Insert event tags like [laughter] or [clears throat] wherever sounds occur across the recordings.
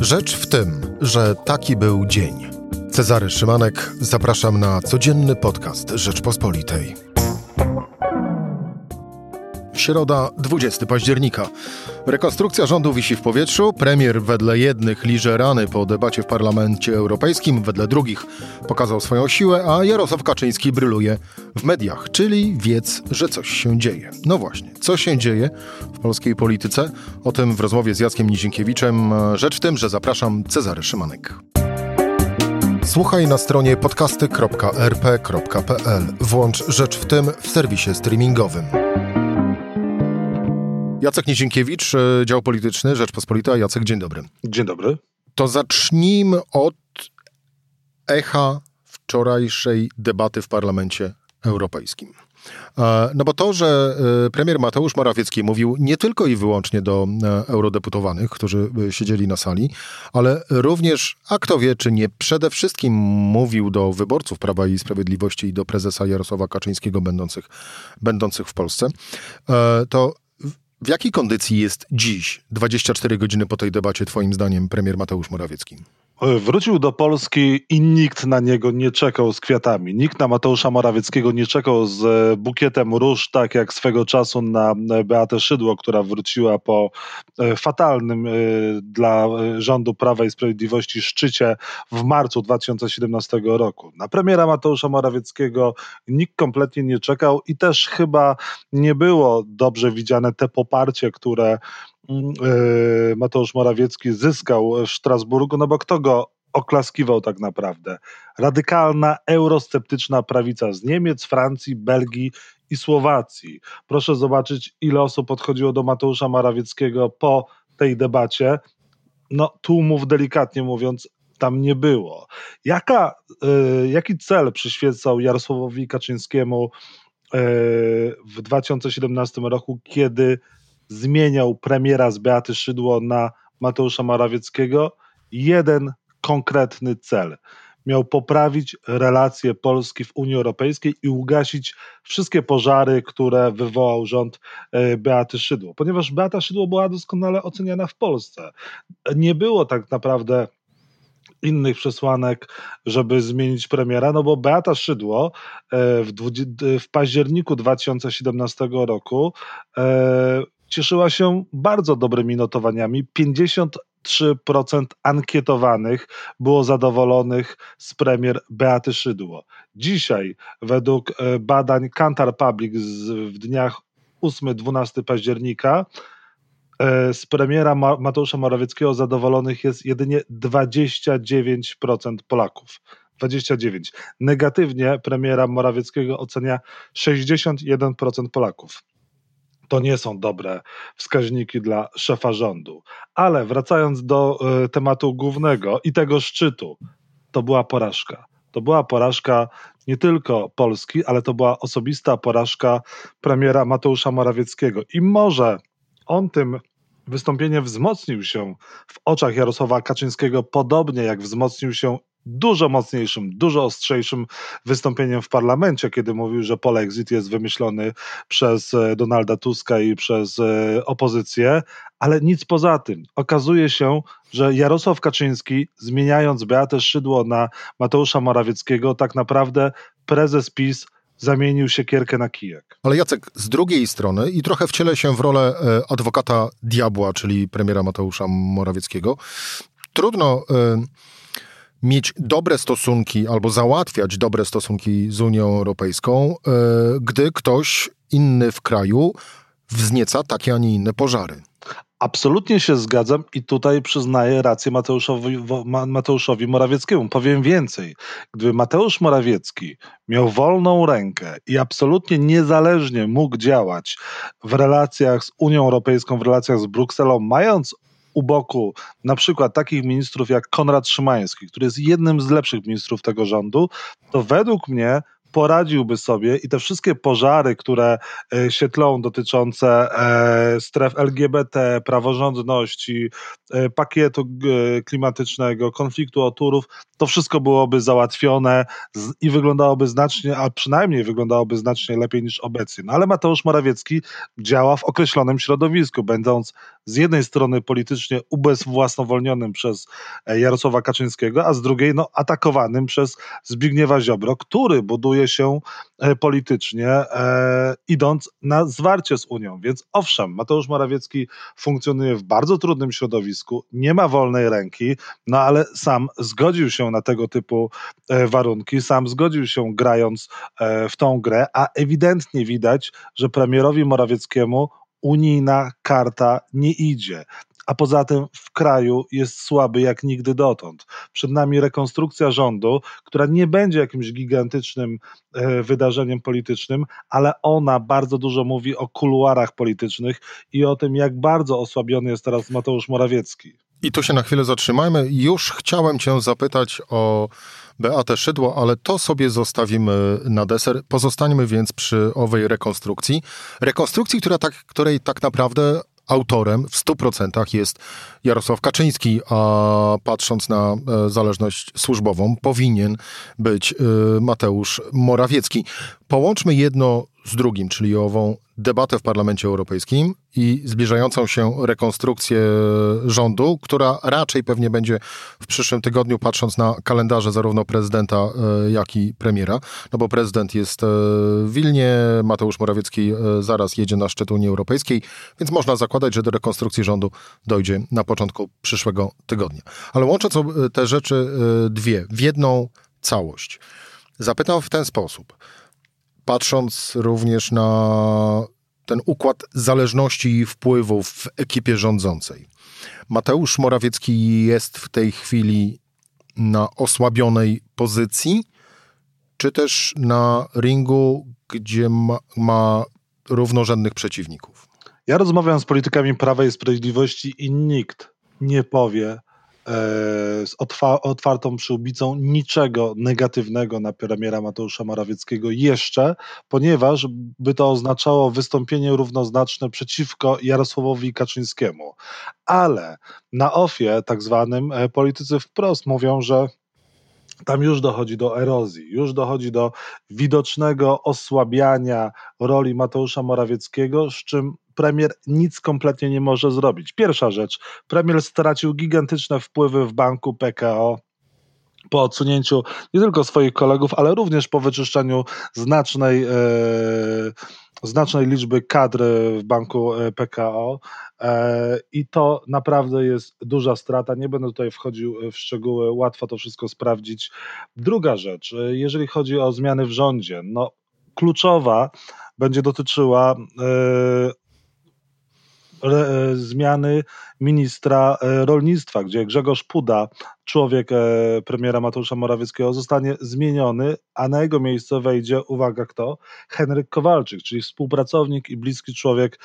Rzecz w tym, że taki był dzień. Cezary Szymanek, zapraszam na codzienny podcast Rzeczpospolitej. Środa, 20 października. Rekonstrukcja rządu wisi w powietrzu. Premier wedle jednych liże rany po debacie w Parlamencie Europejskim, wedle drugich pokazał swoją siłę, a Jarosław Kaczyński bryluje w mediach, czyli wiedz, że coś się dzieje. No właśnie, co się dzieje w polskiej polityce? O tym w rozmowie z Jackiem Nizinkiewiczem. Rzecz w tym, że zapraszam Cezary Szymanek. Słuchaj na stronie podcasty.rp.pl. Włącz Rzecz w tym w serwisie streamingowym. Jacek Nizienkiewicz, e, dział polityczny, Rzeczpospolita. Jacek, dzień dobry. Dzień dobry. To zacznijmy od echa wczorajszej debaty w Parlamencie Europejskim. E, no bo to, że e, premier Mateusz Morawiecki mówił nie tylko i wyłącznie do eurodeputowanych, którzy siedzieli na sali, ale również, a kto wie, czy nie przede wszystkim mówił do wyborców Prawa i Sprawiedliwości i do prezesa Jarosława Kaczyńskiego będących, będących w Polsce, to w jakiej kondycji jest dziś, 24 godziny po tej debacie, Twoim zdaniem, premier Mateusz Morawiecki? Wrócił do Polski i nikt na niego nie czekał z kwiatami. Nikt na Mateusza Morawieckiego nie czekał z e, bukietem róż, tak jak swego czasu na e, Beatę Szydło, która wróciła po e, fatalnym dla rządu Prawa i Sprawiedliwości szczycie w marcu 2017 roku. Na premiera Mateusza Morawieckiego nikt kompletnie nie czekał i też chyba nie było dobrze widziane te poparcie, które e, Mateusz Morawiecki zyskał w Strasburgu, no bo kto go oklaskiwał tak naprawdę? Radykalna, eurosceptyczna prawica z Niemiec, Francji, Belgii i Słowacji. Proszę zobaczyć, ile osób podchodziło do Mateusza Morawieckiego po tej debacie. No, tłumów delikatnie mówiąc, tam nie było. Jaka, y, jaki cel przyświecał Jarosławowi Kaczyńskiemu y, w 2017 roku, kiedy zmieniał premiera z Beaty Szydło na Mateusza Morawieckiego jeden konkretny cel. Miał poprawić relacje Polski w Unii Europejskiej i ugasić wszystkie pożary, które wywołał rząd e, Beaty Szydło. Ponieważ Beata Szydło była doskonale oceniana w Polsce. Nie było tak naprawdę innych przesłanek, żeby zmienić premiera, no bo Beata Szydło e, w, październiku 2017 roku e, cieszyła się bardzo dobrymi notowaniami. 53% ankietowanych było zadowolonych z premier Beaty Szydło. Dzisiaj, według e, badań Kantar Public w dniach 8-12 października, e, z premiera Mateusza Morawieckiego zadowolonych jest jedynie 29% Polaków. 29. Negatywnie premiera Morawieckiego ocenia 61% Polaków to nie są dobre wskaźniki dla szefa rządu. Ale wracając do y, tematu głównego i tego szczytu, to była porażka. To była porażka nie tylko Polski, ale to była osobista porażka premiera Mateusza Morawieckiego. I może on tym wystąpieniem wzmocnił się w oczach Jarosława Kaczyńskiego, podobnie jak wzmocnił się dużo mocniejszym, dużo ostrzejszym wystąpieniem w parlamencie, kiedy mówił, że polexit jest wymyślony przez e, Donalda Tuska i przez e, opozycję, ale nic poza tym. Okazuje się, że Jarosław Kaczyński, zmieniając Beatę Szydło na Mateusza Morawieckiego, tak naprawdę prezes PiS zamienił siekierkę na kijek. Ale Jacek, z drugiej strony i trochę wcielę się w rolę e, adwokata diabła, czyli premiera Mateusza Morawieckiego, trudno mieć dobre stosunki albo załatwiać dobre stosunki z Unią Europejską, e, gdy ktoś inny w kraju wznieca takie, a nie inne pożary. Absolutnie się zgadzam i tutaj przyznaję rację Mateuszowi, Mateuszowi Morawieckiemu. Powiem więcej. Gdyby Mateusz Morawiecki miał wolną rękę i absolutnie niezależnie mógł działać w relacjach z Unią Europejską, w relacjach z Brukselą, mając u boku na przykład takich ministrów jak Konrad Szymański, który jest jednym z lepszych ministrów tego rządu, to według mnie poradziłby sobie i te wszystkie pożary, które e, się tlą dotyczące e, stref LGBT, praworządności, e, pakietu klimatycznego, konfliktu o Turów, to wszystko byłoby załatwione i wyglądałoby znacznie, a przynajmniej wyglądałoby znacznie lepiej niż obecnie. No ale Mateusz Morawiecki działa w określonym środowisku, będąc z jednej strony politycznie ubezwłasnowolnionym przez e, Jarosława Kaczyńskiego, a z drugiej no, atakowanym przez Zbigniewa Ziobro, który buduje się e, politycznie, e, idąc na zwarcie z Unią. Więc owszem, Mateusz Morawiecki funkcjonuje w bardzo trudnym środowisku, nie ma wolnej ręki, no ale sam zgodził się na tego typu e, warunki, sam zgodził się grając w tą grę, a ewidentnie widać, że premierowi Morawieckiemu unijna karta nie idzie. A poza tym w kraju jest słaby jak nigdy dotąd. Przed nami rekonstrukcja rządu, która nie będzie jakimś gigantycznym e, wydarzeniem politycznym, ale ona bardzo dużo mówi o kuluarach politycznych i o tym, jak bardzo osłabiony jest teraz Mateusz Morawiecki. I tu się na chwilę zatrzymajmy. Już chciałem Cię zapytać o Beatę Szydło, ale to sobie zostawimy na deser. Pozostańmy więc przy owej rekonstrukcji. Rekonstrukcji, która tak, której tak naprawdę autorem w 100% jest Jarosław Kaczyński, a patrząc na e, zależność służbową, powinien być e, Mateusz Morawiecki. Połączmy jedno z drugim, czyli ową debatę w Parlamencie Europejskim i zbliżającą się rekonstrukcję rządu, która raczej pewnie będzie w przyszłym tygodniu, patrząc na kalendarze zarówno prezydenta, e, jak i premiera. No bo prezydent jest e, w Wilnie, Mateusz Morawiecki e, zaraz jedzie na szczyt Unii Europejskiej, więc można zakładać, że do rekonstrukcji rządu dojdzie na początku przyszłego tygodnia. Ale łącząc te rzeczy dwie w jedną całość, zapytam w ten sposób patrząc również na ten układ zależności i wpływów w ekipie rządzącej. Mateusz Morawiecki jest w tej chwili na osłabionej pozycji, czy też na ringu, gdzie ma, ma równorzędnych przeciwników? Ja rozmawiam z politykami Prawa i Sprawiedliwości i nikt nie powie, z otwartą przyłbicą niczego negatywnego na premiera Mateusza Morawieckiego jeszcze, ponieważ by to oznaczało wystąpienie równoznaczne przeciwko Jarosławowi Kaczyńskiemu. Ale na OFIE tak zwanym e, politycy wprost mówią, że tam już dochodzi do erozji, już dochodzi do widocznego osłabiania roli Mateusza Morawieckiego, z czym premier nic kompletnie nie może zrobić. Pierwsza rzecz, premier stracił gigantyczne wpływy w banku PKO po odsunięciu nie tylko swoich kolegów, ale również po wyczyszczeniu znacznej, e, znacznej liczby kadr w banku e, PKO. E, I to naprawdę jest duża strata. Nie będę tutaj wchodził w szczegóły, łatwo to wszystko sprawdzić. Druga rzecz, jeżeli chodzi o zmiany w rządzie, no kluczowa będzie dotyczyła zmiany ministra e, rolnictwa, gdzie Grzegorz Puda, człowiek e, premiera Mateusza Morawieckiego, zostanie zmieniony, a na jego miejsce wejdzie, uwaga kto, Henryk Kowalczyk, czyli współpracownik i bliski człowiek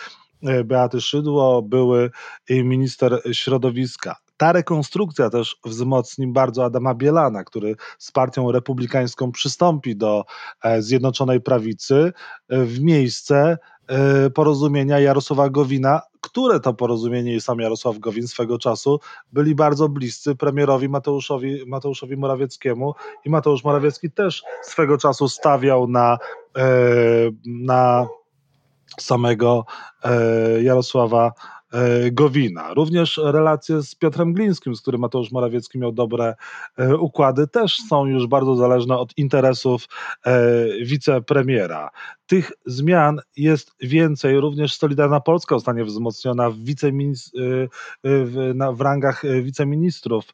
Beaty Szydło, były minister środowiska. Ta rekonstrukcja też wzmocni bardzo Adama Bielana, który z partią republikańską przystąpi do Zjednoczonej Prawicy w miejsce porozumienia Jarosława Gowina, które to porozumienie i sam Jarosław Gowin swego czasu byli bardzo bliscy premierowi Mateuszowi, Mateuszowi Morawieckiemu i Mateusz Morawiecki też swego czasu stawiał na, e, na samego e, Jarosława E, Gowina. Również relacje z Piotrem Glińskim, z którym Mateusz Morawiecki miał dobre e, układy, też są już bardzo zależne od interesów e, wicepremiera. Tych zmian jest więcej. Również Solidarna Polska zostanie wzmocniona w, w, na, w rangach wiceministrów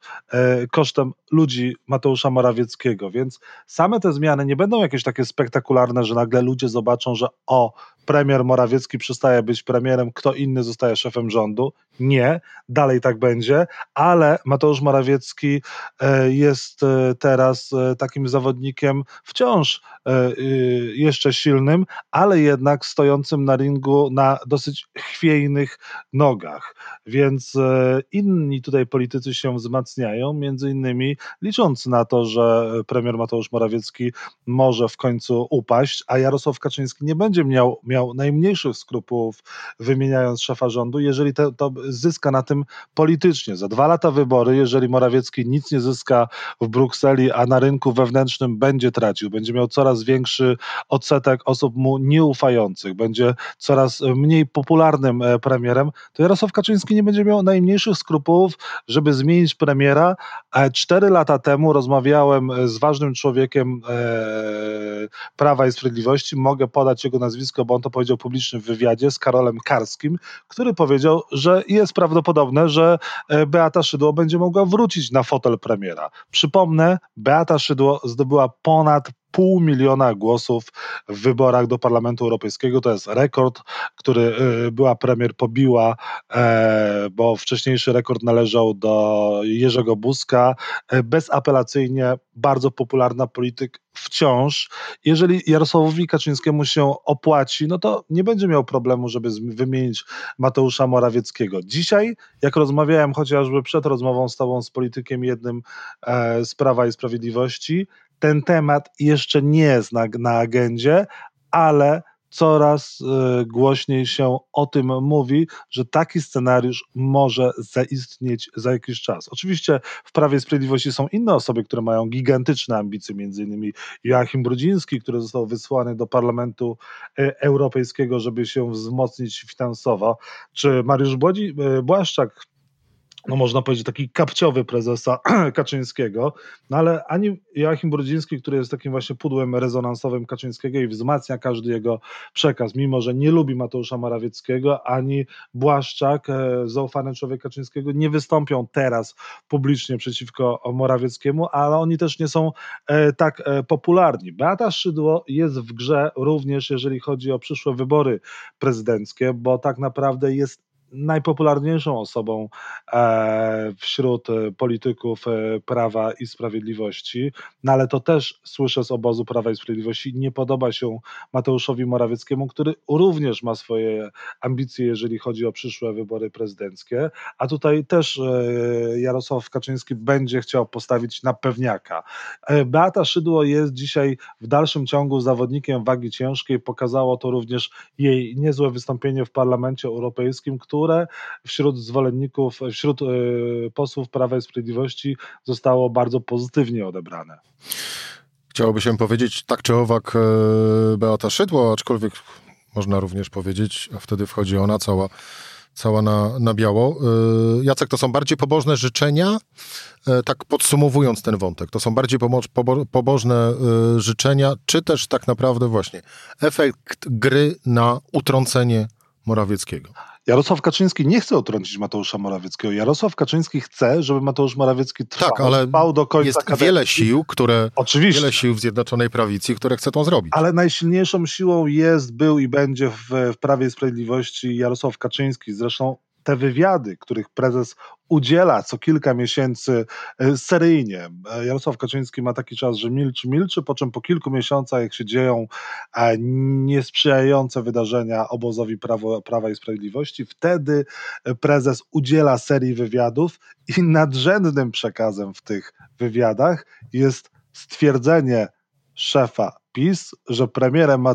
kosztem ludzi Mateusza Morawieckiego. Więc same te zmiany nie będą jakieś takie spektakularne, że nagle ludzie zobaczą, że o, premier Morawiecki przestaje być premierem, kto inny zostaje szefem rządu. Nie, dalej tak będzie, ale Mateusz Morawiecki e, jest e, teraz e, takim zawodnikiem wciąż jeszcze silnym, ale jednak stojącym na ringu na dosyć chwiejnych nogach. Więc inni tutaj politycy się wzmacniają, między innymi licząc na to, że premier Mateusz Morawiecki może w końcu upaść, a Jarosław Kaczyński nie będzie miał, miał najmniejszych skrupułów wymieniając szefa rządu, jeżeli te, to zyska na tym politycznie. Za dwa lata wybory, jeżeli Morawiecki nic nie zyska w Brukseli, a na rynku wewnętrznym będzie tracił, będzie miał coraz większy odsetek osób mu nieufających, będzie coraz mniej popularnym e, premierem, to Jarosław Kaczyński nie będzie miał najmniejszych skrupułów, żeby zmienić premiera. Cztery lata temu rozmawiałem z ważnym człowiekiem e, Prawa i Sprawiedliwości, mogę podać jego nazwisko, bo on to powiedział publicznie w wywiadzie z Karolem Karskim, który powiedział, że jest prawdopodobne, że e, Beata Szydło będzie mogła wrócić na fotel premiera. Przypomnę, Beata Szydło zdobyła ponad pół miliona głosów w wyborach do Parlamentu Europejskiego. To jest rekord, który y, była premier pobiła, e, bo wcześniejszy rekord należał do Jerzego Buzka. E, bezapelacyjnie bardzo popularna polityk wciąż. Jeżeli Jarosławowi Kaczyńskiemu się opłaci, no to nie będzie miał problemu, żeby wymienić Mateusza Morawieckiego. Dzisiaj, jak rozmawiałem chociażby przed rozmową z tobą z politykiem jednym e, z Prawa i Sprawiedliwości, ten temat jeszcze nie jest na, na agendzie, ale coraz y, głośniej się o tym mówi, że taki scenariusz może zaistnieć za jakiś czas. Oczywiście w Prawie Sprawiedliwości są inne osoby, które mają gigantyczne ambicje, między innymi Joachim Brudziński, który został wysłany do Parlamentu y, Europejskiego, żeby się wzmocnić finansowo, czy Mariusz Błodzi, y, Błaszczak, no można powiedzieć, taki kapciowy prezesa [clears throat] Kaczyńskiego, no ale ani Joachim Brudziński, który jest takim właśnie pudłem rezonansowym Kaczyńskiego i wzmacnia każdy jego przekaz, mimo że nie lubi Mateusza Morawieckiego, ani Błaszczak, e, zaufany człowiek Kaczyńskiego, nie wystąpią teraz publicznie przeciwko Morawieckiemu, ale oni też nie są e, tak e, popularni. Beata Szydło jest w grze również, jeżeli chodzi o przyszłe wybory prezydenckie, bo tak naprawdę jest najpopularniejszą osobą e, wśród e, polityków e, Prawa i Sprawiedliwości, no ale to też słyszę z obozu Prawa i Sprawiedliwości, nie podoba się Mateuszowi Morawieckiemu, który również ma swoje ambicje, jeżeli chodzi o przyszłe wybory prezydenckie, a tutaj też Jarosław Kaczyński będzie chciał postawić na pewniaka. Beata Szydło jest dzisiaj w dalszym ciągu zawodnikiem wagi ciężkiej, pokazało to również jej niezłe wystąpienie w Parlamencie Europejskim, które które wśród zwolenników, wśród e, posłów Prawa i Sprawiedliwości zostało bardzo pozytywnie odebrane. Chciałoby się powiedzieć tak czy owak e, Beata Szydło, aczkolwiek można również powiedzieć, a wtedy wchodzi ona cała, cała na, na biało. E, Jacek, to są bardziej pobożne życzenia, tak podsumowując ten wątek, to są bardziej pobo pobożne życzenia, czy też tak naprawdę właśnie efekt gry na utrącenie Morawieckiego? Jarosław Kaczyński nie chce utrącić Mateusza Morawieckiego. Jarosław Kaczyński chce, żeby Mateusz Morawiecki trwał, tak, ale trwał do końca jest kadencji. wiele sił, które Oczywiście. wiele sił w Zjednoczonej Prawicy, które chcą to zrobić. Ale najsilniejszą siłą jest, był i będzie w, w Prawie i Sprawiedliwości Jarosław Kaczyński. Zresztą te wywiady, których prezes udziela co kilka miesięcy e, seryjnie. E, Jarosław Kaczyński ma taki czas, że milczy, milczy, po czym po kilku miesiącach, jak się dzieją e, niesprzyjające wydarzenia obozowi Prawo, Prawa i Sprawiedliwości, wtedy prezes udziela serii wywiadów i nadrzędnym przekazem w tych wywiadach jest stwierdzenie szefa PiS, że premierem, e,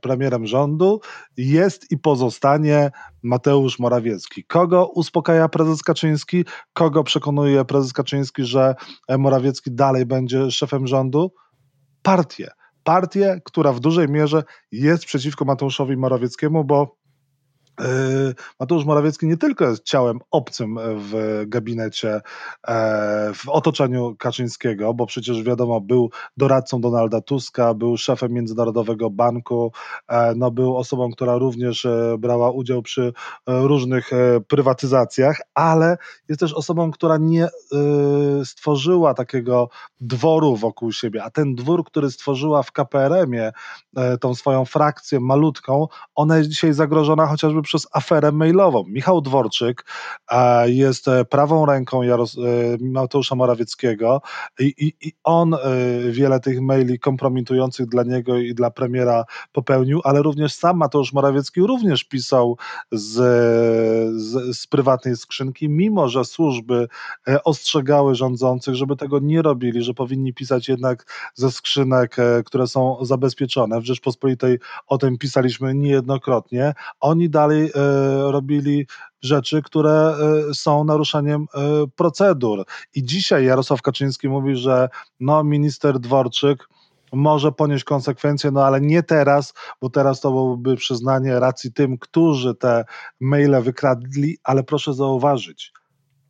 premierem rządu jest i pozostanie Mateusz Morawiecki. Kogo uspokaja prezes Kaczyński? Kogo przekonuje prezes Kaczyński, że Morawiecki dalej będzie szefem rządu? Partię. Partię, która w dużej mierze jest przeciwko Mateuszowi Morawieckiemu, bo Mateusz Morawiecki nie tylko jest ciałem obcym w gabinecie, e, w otoczeniu Kaczyńskiego, bo przecież wiadomo, był doradcą Donalda Tuska, był szefem Międzynarodowego Banku, e, no był osobą, która również e, brała udział przy różnych prywatyzacjach, ale jest też osobą, która nie stworzyła takiego dworu wokół siebie, a ten dwór, który stworzyła w KPRM-ie, tą swoją frakcję malutką, ona jest dzisiaj zagrożona chociażby przez aferę mailową. Michał Dworczyk jest e, prawą ręką Jaros e, Mateusza Morawieckiego i, i, i on e, wiele tych maili kompromitujących dla niego i dla premiera popełnił, ale również sam Mateusz Morawiecki również pisał z, z, z prywatnej skrzynki, mimo że służby ostrzegały rządzących, żeby tego nie robili, że powinni pisać jednak ze skrzynek, które są zabezpieczone. W Rzeczpospolitej o tym pisaliśmy niejednokrotnie. Oni dalej dalej robili rzeczy, które są naruszeniem procedur. I dzisiaj Jarosław Kaczyński mówi, że no, minister Dworczyk może ponieść konsekwencje, no ale nie teraz, bo teraz to byłoby przyznanie racji tym, którzy te maile wykradli, ale proszę zauważyć,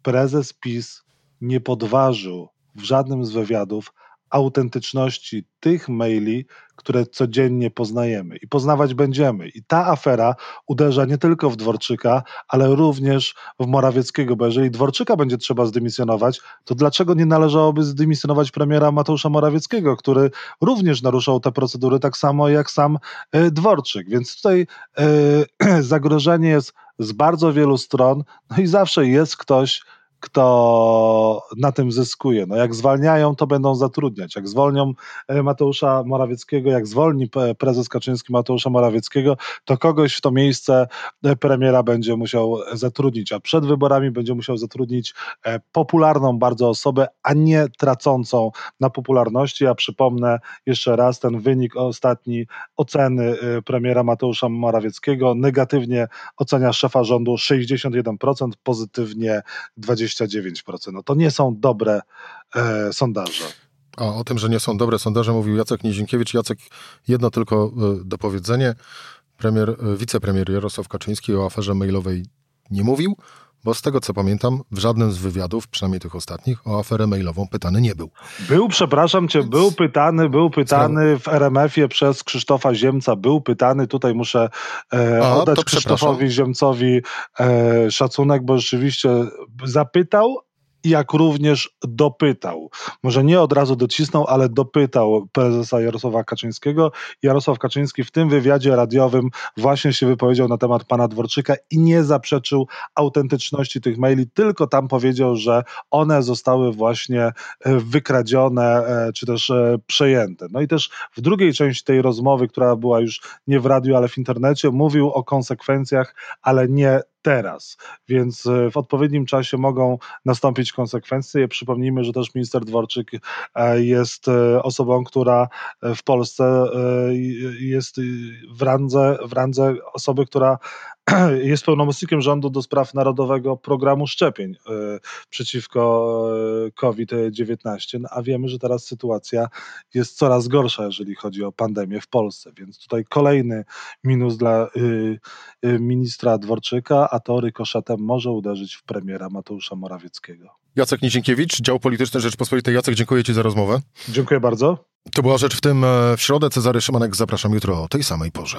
prezes PiS nie podważył w żadnym z wywiadów autentyczności tych maili, które codziennie poznajemy i poznawać będziemy. I ta afera uderza nie tylko w Dworczyka, ale również w Morawieckiego, bo jeżeli Dworczyka będzie trzeba zdymisjonować, to dlaczego nie należałoby zdymisjonować premiera Mateusza Morawieckiego, który również naruszał te procedury tak samo jak sam e, Dworczyk. Więc tutaj e, [clears throat] zagrożenie jest z bardzo wielu stron, no i zawsze jest ktoś, kto na tym zyskuje. No jak zwalniają, to będą zatrudniać. Jak zwolnią e, Mateusza Morawieckiego, jak zwolni prezes Kaczyński Mateusza Morawieckiego, to kogoś w to miejsce e, premiera będzie musiał zatrudnić, a przed wyborami będzie musiał zatrudnić e, popularną bardzo osobę, a nie tracącą na popularności. Ja przypomnę jeszcze raz ten wynik ostatni oceny premiera Mateusza Morawieckiego. Negatywnie ocenia szefa rządu 61%, pozytywnie 20%. 29%. No to nie są dobre e, sondaże. A o tym, że nie są dobre sondaże mówił Jacek Nizinkiewicz. Jacek, jedno tylko e, dopowiedzenie. Premier, e, wicepremier Jarosław Kaczyński o aferze mailowej nie mówił, bo z tego co pamiętam, w żadnym z wywiadów, przynajmniej tych ostatnich, o aferę mailową pytany nie był. Był, przepraszam cię, był pytany, był pytany w RMF-ie przez Krzysztofa Ziemca, był pytany, tutaj muszę e, A, oddać Krzysztofowi Ziemcowi e, szacunek, bo rzeczywiście zapytał, jak również dopytał. Może nie od razu docisnął, ale dopytał prezesa Jarosława Kaczyńskiego. Jarosław Kaczyński w tym wywiadzie radiowym właśnie się wypowiedział na temat pana Dworczyka i nie zaprzeczył autentyczności tych maili, tylko tam powiedział, że one zostały właśnie e, wykradzione e, czy też e, przejęte. No i też w drugiej części tej rozmowy, która była już nie w radiu, ale w internecie, mówił o konsekwencjach, ale nie teraz, więc e, w odpowiednim czasie mogą nastąpić konsekwencje. Przypomnijmy, że też minister Dworczyk e, jest e, osobą, która w Polsce jest w randze, w randze osoby, która [clears throat] jest pełnomocnikiem rządu do spraw Narodowego Programu Szczepień e, przeciwko e, COVID-19, no, a wiemy, że teraz sytuacja jest coraz gorsza, jeżeli chodzi o pandemię w Polsce, więc tutaj kolejny minus dla y, y, ministra Dworczyka, a to rykoszetem może uderzyć w premiera Mateusza Morawieckiego. Jacek Nizinkiewicz, dział polityczny Rzeczpospolitej. Jacek, dziękuję Ci za rozmowę. Dziękuję bardzo. To była rzecz w tym e, w środę. Cezary Szymanek, zapraszam jutro o tej samej porze.